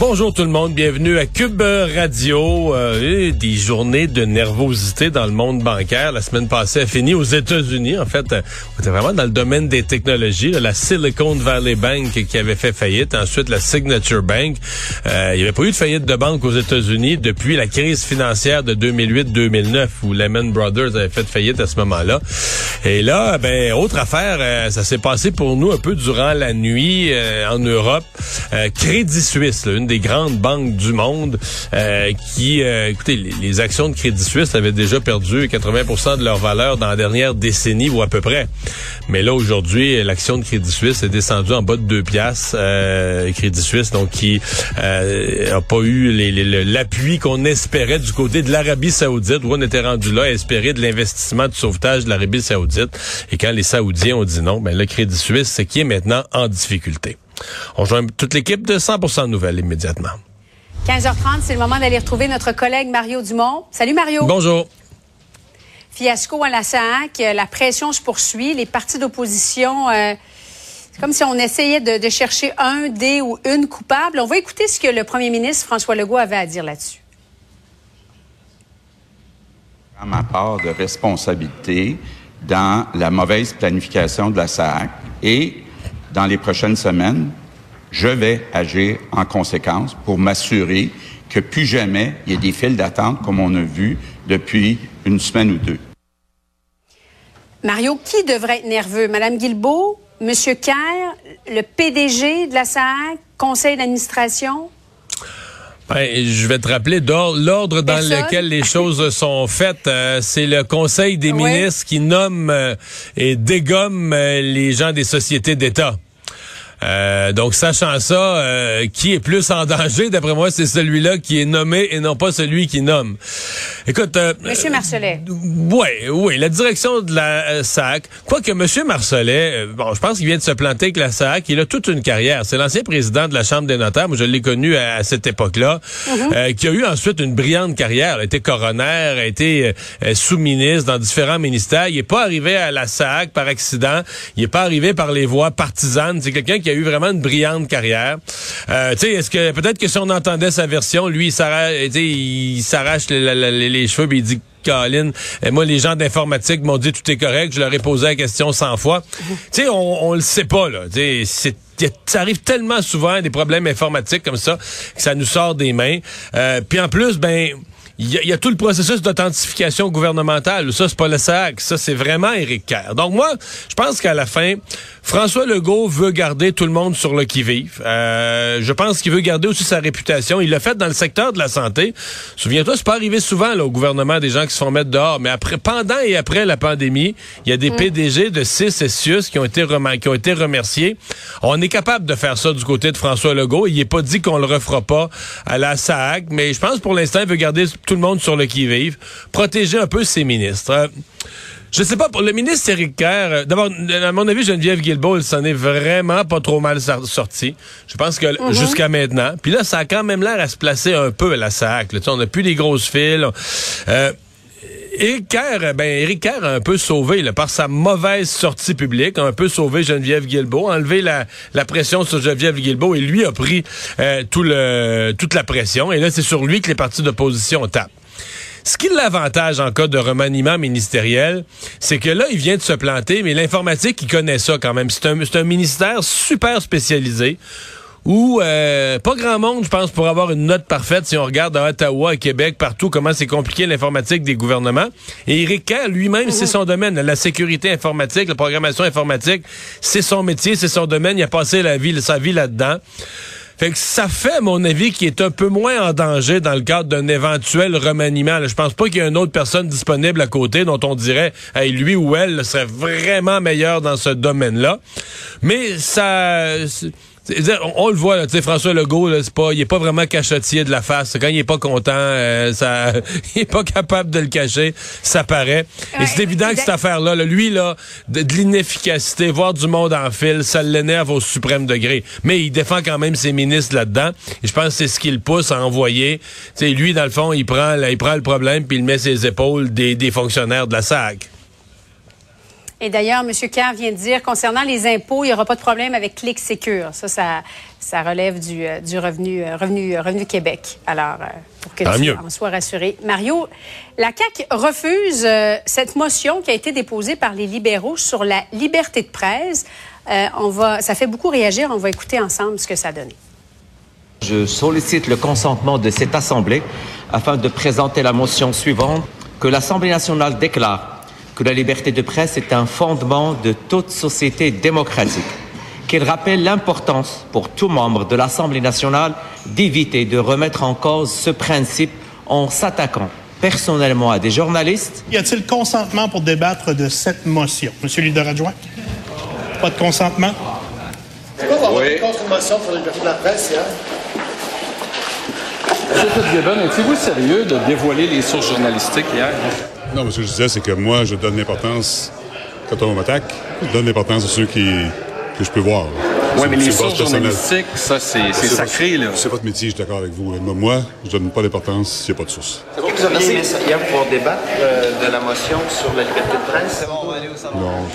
Bonjour tout le monde, bienvenue à Cube Radio. Euh, des journées de nervosité dans le monde bancaire. La semaine passée a fini aux États-Unis. En fait, euh, on était vraiment dans le domaine des technologies. la Silicon Valley Bank qui avait fait faillite. Ensuite, la Signature Bank. Euh, il n'y avait pas eu de faillite de banque aux États-Unis depuis la crise financière de 2008-2009 où Lehman Brothers avait fait faillite à ce moment-là. Et là, ben, autre affaire, ça s'est passé pour nous un peu durant la nuit en Europe. Crédit Suisse, là, des grandes banques du monde euh, qui, euh, écoutez, les, actions de Crédit Suisse avaient déjà perdu 80% de leur valeur dans la dernière décennie ou à peu près. Mais là, aujourd'hui, l'action de Crédit Suisse est descendue en bas de 2 piastres. Euh, Crédit Suisse, donc, qui euh, a pas eu l'appui qu'on espérait du côté de l'Arabie saoudite, où on était rendu là à espérer de l'investissement de sauvetage de l'Arabie saoudite. Et quand les Saoudiens ont dit non, ben le Crédit Suisse, c'est qui est maintenant en difficulté. On rejoint toute l'équipe de 100% Nouvelles immédiatement. 15h30, c'est le moment d'aller retrouver notre collègue Mario Dumont. Salut Mario. Bonjour. Fiasco à la SAC, euh, la pression se poursuit, les partis d'opposition, euh, c'est comme si on essayait de, chercher un des ou une coupable. On va écouter ce que le premier ministre François Legault avait à dire là-dessus. À ma part de responsabilité dans la mauvaise planification de la SAC et dans les prochaines semaines, je vais agir en conséquence pour m'assurer que plus jamais il y ait des files d'attente comme on a vu depuis une semaine ou deux. Mario, qui devrait être nerveux? Madame Guilbeault, Monsieur Kerr, le PDG de la SAC, conseil d'administration? Ben, je vais te rappeler l'ordre dans lequel les choses sont faites. Euh, c'est le Conseil des ministres qui nomme euh, et dégomme euh, les gens des sociétés d'État. Euh, donc, sachant ça, euh, qui est plus en danger, d'après moi, c'est celui-là qui est nommé et non pas celui qui nomme. Écoute... Euh, Monsieur Marcelet. oui, oui, la direction de la SAC. Quoique Monsieur Marcelet, bon, je pense qu'il vient de se planter avec la SAC. Il a toute une carrière. C'est l'ancien président de la Chambre des notaires. Moi, je l'ai connu à, cette époque-là. Mhm. qui a eu ensuite une brillante carrière. Il a été coroner, a été sous-ministre dans différents ministères. Il est pas arrivé à la SAC par accident. Il est pas arrivé par les voies partisanes. C'est quelqu'un qui a eu vraiment une brillante carrière. Euh, tu sais, est-ce que peut-être que si on entendait sa version, lui, il s'arrache, les, cheveux et il dit Colin, et moi, les gens d'informatique m'ont dit tout est correct. Je leur ai posé la question 100 fois. tu sais, on, on le sait pas, là. C'est ça arrive tellement souvent des problèmes informatiques comme ça que ça nous sort des mains. Euh, puis en plus, ben il y, a tout le processus d'authentification gouvernementale. Ça, c'est pas le SAC. Ça, c'est vraiment Éric Kerr. Donc, moi, je pense qu'à la fin, François Legault veut garder tout le monde sur le qui-vive. Euh, je pense qu'il veut garder aussi sa réputation. Il l'a fait dans le secteur de la santé. Souviens-toi, c'est pas arrivé souvent là, au gouvernement des gens qui se font mettre dehors. Mais après, pendant et après la pandémie, il y a des mm. PDG de CIS et CIUS qui ont été qui ont été remerciés. On est capable de faire ça du côté de François Legault. Il n'est pas dit qu'on le refera pas à la SAC, mais je pense pour l'instant, il veut garder tout le monde sur le qui-vive, protéger un peu ses ministres. Euh, je sais pas, pour le ministre Éric Kerr, euh, d'abord, à mon avis, Geneviève Guilbeault, il s'en est vraiment pas trop mal sorti. Je pense que mhm. jusqu'à maintenant. Puis là, ça a quand même l'air à se placer un peu à la SAC. On n'a plus des grosses files. Euh, Éric Kerr, ben, Éric Kerr a un peu sauvé, là, par sa mauvaise sortie publique, a un peu sauvé Geneviève Guilbeault, enlevé la, la pression sur Geneviève Guilbeault et lui a pris euh, tout le, toute la pression. Et là, c'est sur lui que les partis d'opposition tapent. Ce qui l'avantage en cas de remaniement ministériel, c'est que là, il vient de se planter, mais l'informatique, il connaît ça quand même. C'est un, un ministère super spécialisé où euh, pas grand monde, je pense, pour avoir une note parfaite si on regarde à Ottawa, à Québec, partout, comment c'est compliqué l'informatique des gouvernements. Et Kerr, lui-même, c'est son domaine. La sécurité informatique, la programmation informatique, c'est son métier, c'est son domaine. Il a passé la vie, sa vie là-dedans. Fait que ça fait, à mon avis, qu'il est un peu moins en danger dans le cadre d'un éventuel remaniement. Je pense pas qu'il y ait une autre personne disponible à côté dont on dirait, hey, lui ou elle serait vraiment meilleur dans ce domaine-là. Mais ça on, le voit, là, François Legault, là, pas, il est pas vraiment cachotier de la face. Quand il est pas content, euh, ça, il est pas capable de le cacher. Ça paraît. Et c'est évident que cette affaire-là, lui, là, de, l'inefficacité, voir du monde en fil, ça l'énerve au suprême degré. Mais il défend quand même ses ministres là-dedans. Et je pense que c'est ce qui le pousse à envoyer. sais, lui, dans le fond, il prend, il prend le problème puis il met ses épaules des, des fonctionnaires de la SAC. Et d'ailleurs, M. Kerr vient de dire, concernant les impôts, il n'y aura pas de problème avec Clic Secure. Ça, ça, relève du, euh, du revenu, euh, revenu, euh, revenu Québec. Alors, pour que on soit rassuré. Mario, la CAQ refuse cette motion qui a été déposée par les libéraux sur la liberté de presse. on va, ça fait beaucoup réagir. On va écouter ensemble ce que ça a donné. Je sollicite le consentement de cette Assemblée afin de présenter la motion suivante que l'Assemblée nationale déclare que la liberté de presse est un fondement de toute société démocratique, qu'il rappelle l'importance pour tout membre de l'Assemblée nationale d'éviter de remettre en cause ce principe en s'attaquant personnellement à des journalistes. Y a-t-il consentement pour débattre de cette motion? Monsieur le leader adjoint? Pas de consentement? C'est quoi votre oui. consommation pour la liberté de la presse hier? Monsieur Fitzgibbon, êtes-vous sérieux de dévoiler les sources journalistiques hier? Non, ce que je disais, c'est que moi, je donne l'importance, quand on m'attaque, je donne l'importance à ceux qui, que je peux voir. Oui, mais les sources journalistiques, ça, c'est sacré, là. C'est votre métier, je suis d'accord avec vous. Moi, je donne pas d'importance s'il n'y a pas de source. Est-ce que vous aviez hier pour débattre euh, de la motion sur la liberté de presse? Non,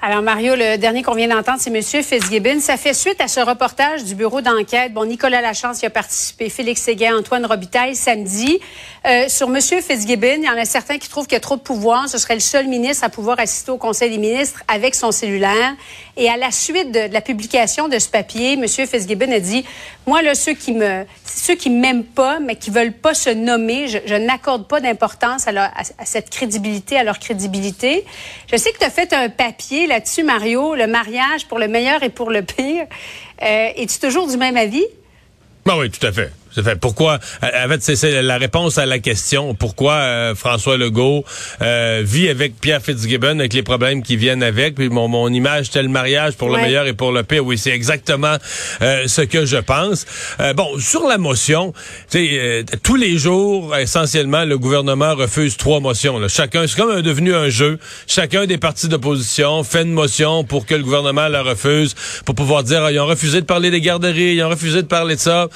alors, Mario, le dernier qu'on vient d'entendre, c'est M. Fitzgibbon. Ça fait suite à ce reportage du bureau d'enquête. Bon, Nicolas Lachance y a participé, Félix Séguin, Antoine Robitaille, samedi. Euh, sur M. Fitzgibbon, il y en a certains qui trouvent qu'il y a trop de pouvoir. Ce serait le seul ministre à pouvoir assister au Conseil des ministres avec son cellulaire. Et à la suite de, la publication de ce papier, M. Fitzgibbon a dit, moi, là, ceux qui me, ceux qui m'aiment pas, mais qui veulent pas se nommer, je, n'accorde pas d'importance à, à cette crédibilité, à leur crédibilité. Je sais que tu as fait un papier là-dessus, Mario, le mariage pour le meilleur et pour le pire. Euh, Es-tu toujours du même avis? Ben oui, tout à fait. Fait, pourquoi, en fait, c'est la réponse à la question, pourquoi euh, François Legault euh, vit avec Pierre Fitzgibbon, avec les problèmes qui viennent avec, puis mon, mon image, le mariage pour le meilleur et pour le pire. Oui, c'est exactement euh, ce que je pense. bon, sur la motion, tous les jours, essentiellement, le gouvernement refuse trois motions. Là. Chacun, c'est comme devenu un jeu. Chacun des partis d'opposition fait une motion pour que le gouvernement la refuse, pour pouvoir dire, ah, ils ont refusé de parler des garderies, ils ont refusé de parler de ça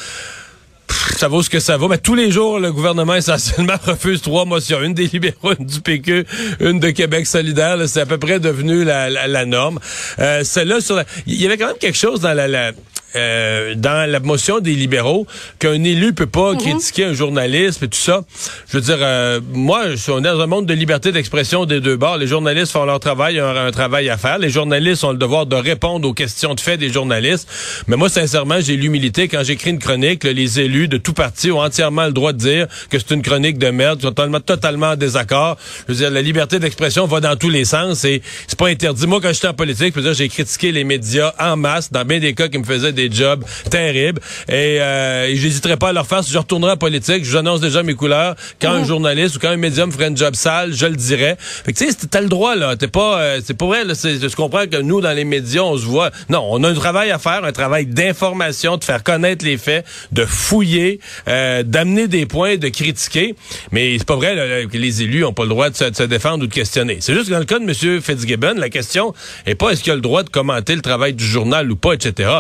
ça vaut ce que ça vaut. Mais tous les jours, le gouvernement essentiellement refuse trois motions. Une des libéraux, une du PQ, une de Québec solidaire. C'est à peu près devenu la, la, norme. Euh, Celle-là, sur il y avait quand même quelque chose dans la, la euh, dans la motion des libéraux qu'un élu peut pas mhm. critiquer un journaliste et tout ça. Je veux dire, euh, moi, on est dans un monde de liberté d'expression des deux bords. Les journalistes font leur travail, ont un, travail à faire. Les journalistes ont le devoir de répondre aux questions de fait des journalistes. Mais moi, sincèrement, j'ai l'humilité quand j'écris une chronique. les élus de tout parti ont entièrement le droit de dire que c'est une chronique de merde, totalement, totalement en désaccord. Je veux dire, la liberté d'expression va dans tous les sens et c'est pas interdit. Moi, quand j'étais en politique, j'ai critiqué les médias en masse dans bien des cas qui me faisaient des des jobs terribles. Et, euh, j'hésiterai pas à leur faire si je retournerai en politique. Je annonce déjà mes couleurs. Quand un mhm. journaliste ou quand un médium ferait un job sale, je le dirais. Fait que tu sais, t'as le droit là. T'es pas, euh, c'est pour vrai. Là, je comprends que nous dans les médias, on se voit. Non, on a un travail à faire, un travail d'information, de faire connaître les faits, de fouiller, euh, d'amener des points, de critiquer. Mais c'est pas vrai là, que les élus ont pas le droit de se, défendre ou de questionner. C'est juste que dans le cas de M. Fitzgibbon, la question est pas est-ce qu'il a le droit de commenter le travail du journal ou pas, etc.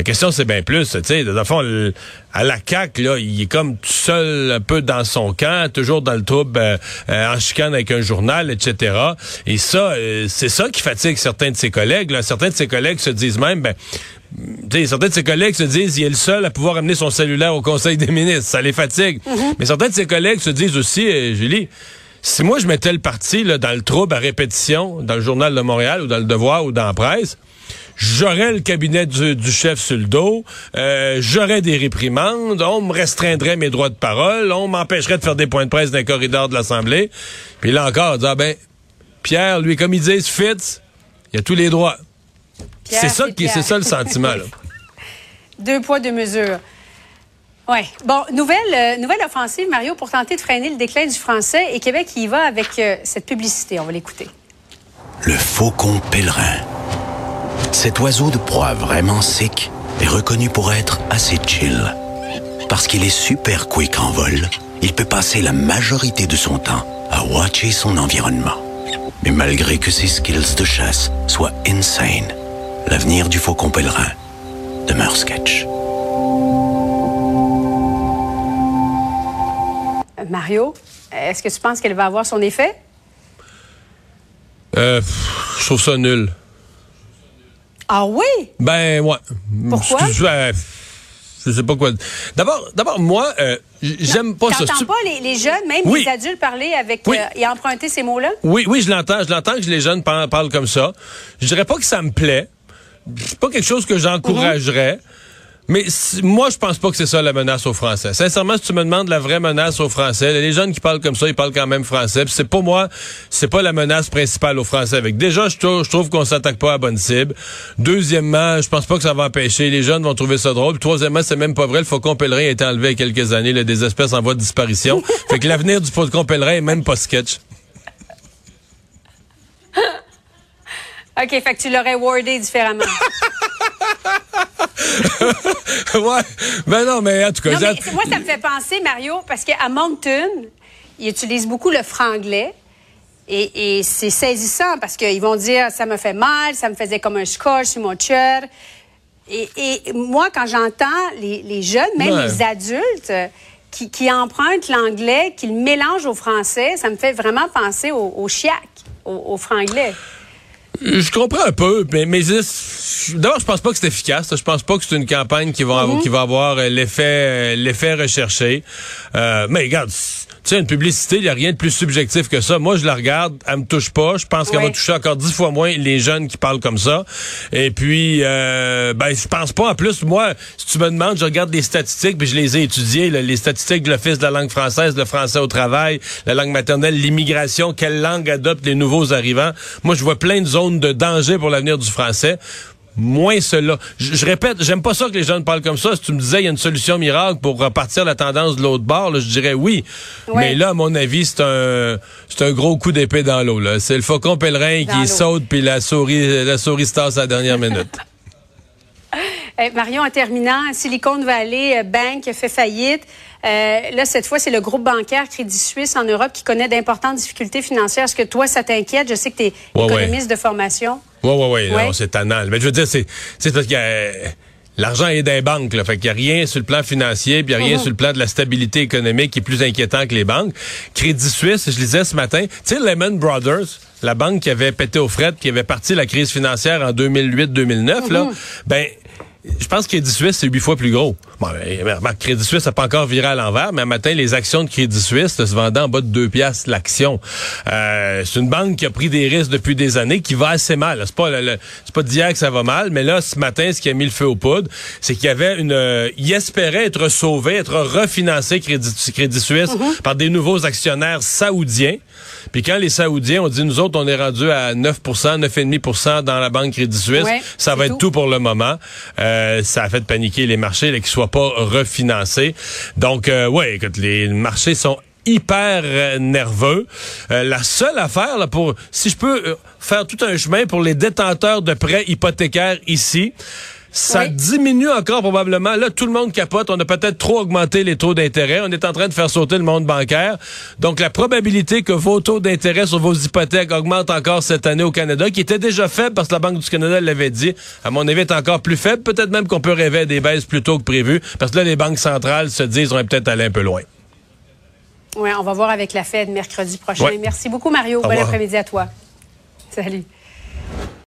La question, c'est bien plus. Tu sais, dans fond, à la CAQ, là, il est comme tout seul un peu dans son camp, toujours dans le trouble, euh, euh, en chicane avec un journal, etc. Et ça, euh, c'est ça qui fatigue certains de ses collègues. Là. Certains de ses collègues se disent même, ben, sais, certains de ses collègues se disent il est le seul à pouvoir amener son cellulaire au Conseil des ministres. Ça les fatigue. Mm-hmm. Mais certains de ses collègues se disent aussi, Julie, si moi je mettais le parti là, dans le trouble à répétition, dans le Journal de Montréal ou dans le Devoir ou dans la presse, j'aurais le cabinet du, chef sur le dos, euh, j'aurais des réprimandes, on me restreindrait mes droits de parole, on m'empêcherait de faire des points de presse dans les corridors de l'Assemblée. Puis là encore, ah ben, Pierre, lui, comme ils disent, Fitz, il a tous les droits. C'est ça, qui, c'est ça le sentiment. Là. deux poids, deux mesures. Ouais. Bon, nouvelle, euh, nouvelle offensive, Mario, pour tenter de freiner le déclin du français. Et Québec y va avec euh, cette publicité. On va l'écouter. Le faucon pèlerin Cet oiseau de proie vraiment sick est reconnu pour être assez chill. Parce qu'il est super quick en vol, il peut passer la majorité de son temps à watcher son environnement. Mais malgré que ses skills de chasse soient insane, l'avenir du faucon pèlerin demeure sketch. Mario, est-ce que tu penses qu'elle va avoir son effet? Euh, je trouve ça nul. Ah oui? Ben, ouais. Pourquoi? Je, euh, je sais pas quoi. D'abord, d'abord, moi, euh, j'aime pas ça. T'entends pas les, les, jeunes, même oui. les adultes parler avec oui. euh, et emprunter ces mots-là? Oui, oui, je l'entends. Je l'entends que les jeunes parlent, parlent, comme ça. Je dirais pas que ça me plaît. C'est pas quelque chose que j'encouragerais. Mm -hmm. Mais moi, je pense pas que c'est ça la menace aux Français. Sincèrement, si tu me demandes la vraie menace aux Français, les jeunes qui parlent comme ça, ils parlent quand même français. C'est pour moi, c'est pas la menace principale aux Français. Avec déjà, je trouve, je trouve qu'on s'attaque pas à bonne cible. Deuxièmement, je pense pas que ça va empêcher. Les jeunes vont trouver ça drôle. Puis, troisièmement, c'est même pas vrai. Le faucon pèlerin a été enlevé il y a quelques années. Là, des espèces en voie de disparition. fait que l'avenir du faucon pèlerin est même pas sketch. OK, fait que tu l'aurais wordé différemment. ouais. Ben non, mais en tout cas. Non, mais moi, ça me fait penser, Mario, parce qu'à Moncton, ils utilisent beaucoup le franglais. Et, et c'est saisissant parce qu'ils vont dire ça me fait mal, ça me faisait comme un scotch sur mon chur. Et, et, moi, quand j'entends les, les, jeunes, même ouais. les adultes, qui, qui empruntent l'anglais, qui le mélangent au français, ça me fait vraiment penser au, au chiac, au, au franglais. Je comprends un peu, mais, mais d'abord, je pense pas que c'est efficace. Je pense pas que c'est une campagne qui va, mm -hmm. qui va avoir l'effet l'effet recherché. Euh, mais regarde, tu sais, une publicité, il n'y a rien de plus subjectif que ça. Moi, je la regarde, elle me touche pas. Je pense qu'elle va toucher encore dix fois moins les jeunes qui parlent comme ça. Et puis, euh, ben, je pense pas. En plus, moi, si tu me demandes, je regarde les statistiques, puis je les ai étudiées, là, les statistiques de l'Office de la langue française, le français au travail, la langue maternelle, l'immigration, quelle langue adoptent les nouveaux arrivants. Moi, je vois plein de zones de danger pour l'avenir du français moins cela. Je, je répète, j'aime pas ça que les jeunes parlent comme ça. Si tu me disais il y a une solution miracle pour repartir la tendance de l'autre bord, là, je dirais oui. Ouais. Mais là, à mon avis, c'est un c'est un gros coup d'épée dans l'eau. C'est le faucon pèlerin dans qui saute puis la souris la souris se tasse à la dernière minute. hey, Marion, en terminant, Silicon Valley Bank fait faillite. Euh, là, cette fois, c'est le groupe bancaire Crédit Suisse en Europe qui connaît d'importantes difficultés financières. Est-ce que toi, ça t'inquiète? Je sais que tu es ouais, économiste ouais. de formation. Oui, oui, oui. C'est tannant. Mais je veux dire, c'est parce qu'il y a... L'argent est des banques, là. Fait qu'il n'y a rien sur le plan financier, puis il n'y a rien -hmm. sur le plan de la stabilité économique qui est plus inquiétant que les banques. Crédit Suisse, je lisais ce matin, tu sais, Lehman Brothers, la banque qui avait pété aux frettes, qui avait parti la crise financière en 2008-2009, mm -hmm. là, ben, je pense que Crédit Suisse, c'est huit fois plus gros. Bon, ben, Crédit Suisse n'a pas encore viré à l'envers, mais un matin, les actions de Crédit Suisse se vendaient en bas de 2 piastres l'action. Euh, c'est une banque qui a pris des risques depuis des années, qui va assez mal. C'est pas, c'est pas d'hier que ça va mal, mais là, ce matin, ce qui a mis le feu aux poudres, c'est qu'il y avait une... Euh, il espérait être sauvé, être refinancé Crédit, Crédit Suisse mm -hmm. par des nouveaux actionnaires saoudiens. Puis quand les Saoudiens ont dit, nous autres, on est rendu à 9% 9,5% dans la banque Crédit Suisse, ouais, ça va être tout. tout pour le moment. Euh, ça a fait paniquer les marchés, qu'ils ne soient pas refinancés. Donc, euh, ouais, écoute, les marchés sont hyper euh, nerveux. Euh, la seule affaire, là, pour si je peux euh, faire tout un chemin pour les détenteurs de prêts hypothécaires ici, ça oui. diminue encore probablement. Là, tout le monde capote. On a peut-être trop augmenté les taux d'intérêt. On est en train de faire sauter le monde bancaire. Donc, la probabilité que vos taux d'intérêt sur vos hypothèques augmentent encore cette année au Canada, qui était déjà faible parce que la Banque du Canada l'avait dit, à mon avis, est encore plus faible. Peut-être même qu'on peut rêver à des baisses plus tôt que prévu. Parce que là, les banques centrales se disent, on est peut-être allé un peu loin. Oui, on va voir avec la Fed mercredi prochain. Ouais. Merci beaucoup, Mario. Bon après-midi à toi. Salut.